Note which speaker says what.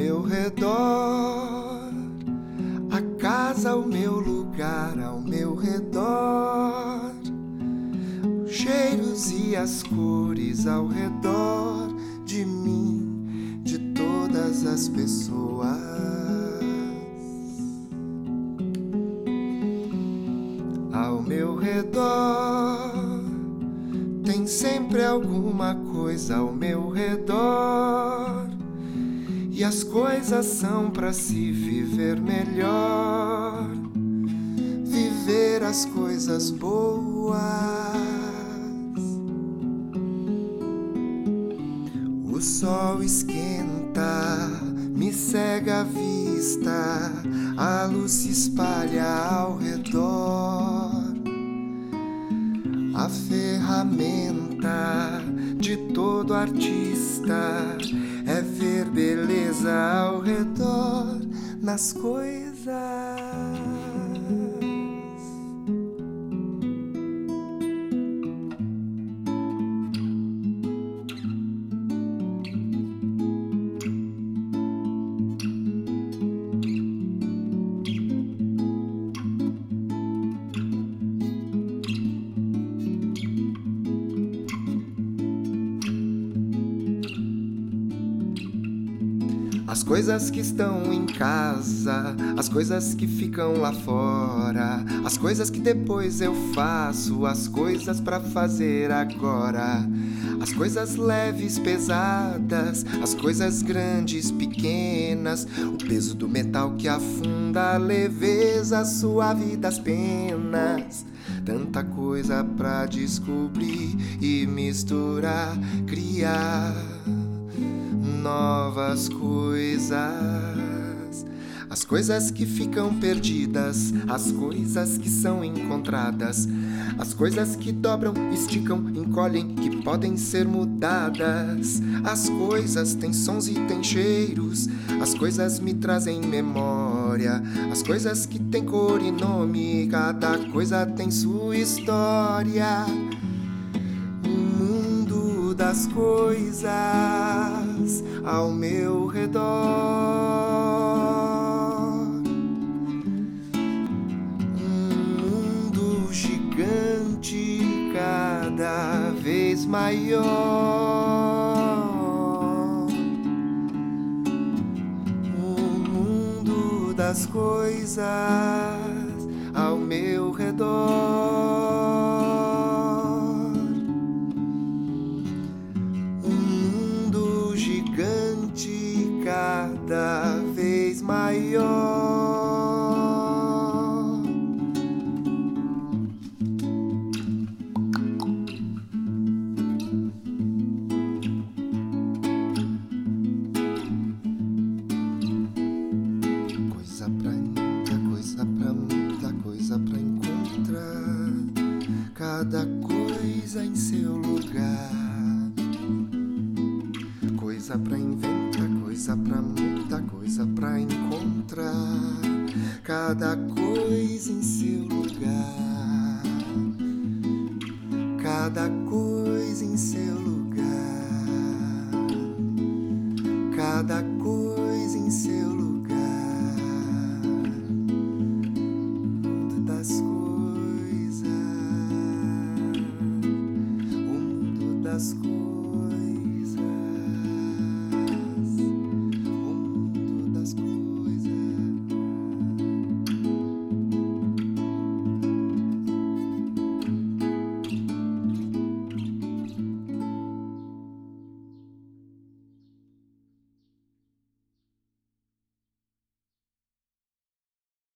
Speaker 1: meu redor, a casa, o meu lugar ao meu redor, os cheiros e as cores ao redor de mim, de todas as pessoas. Ao meu redor tem sempre alguma coisa ao meu redor. E as coisas são para se viver melhor. Viver as coisas boas. O sol esquenta, me cega a vista, a luz se espalha ao redor. A ferramenta de todo artista é ver beleza ao redor nas coisas. As coisas que estão em casa, as coisas que ficam lá fora, as coisas que depois eu faço, as coisas para fazer agora. As coisas leves, pesadas, as coisas grandes, pequenas, o peso do metal que afunda a leveza suave das penas. Tanta coisa pra descobrir e misturar, criar novas coisas. As coisas que ficam perdidas, as coisas que são encontradas, as coisas que dobram, esticam, encolhem, que podem ser mudadas. As coisas têm sons e têm cheiros, as coisas me trazem memória, as coisas que têm cor e nome, cada coisa tem sua história. O mundo das coisas ao meu redor. Um mundo gigante, cada vez maior. O mundo das coisas ao meu redor. Cada vez maior. Coisa pra muita coisa pra muita coisa pra encontrar. Cada coisa em seu lugar. Coisa pra inventar, coisa pra coisa pra encontrar. Cada coisa em seu lugar. Cada coisa em seu lugar. Cada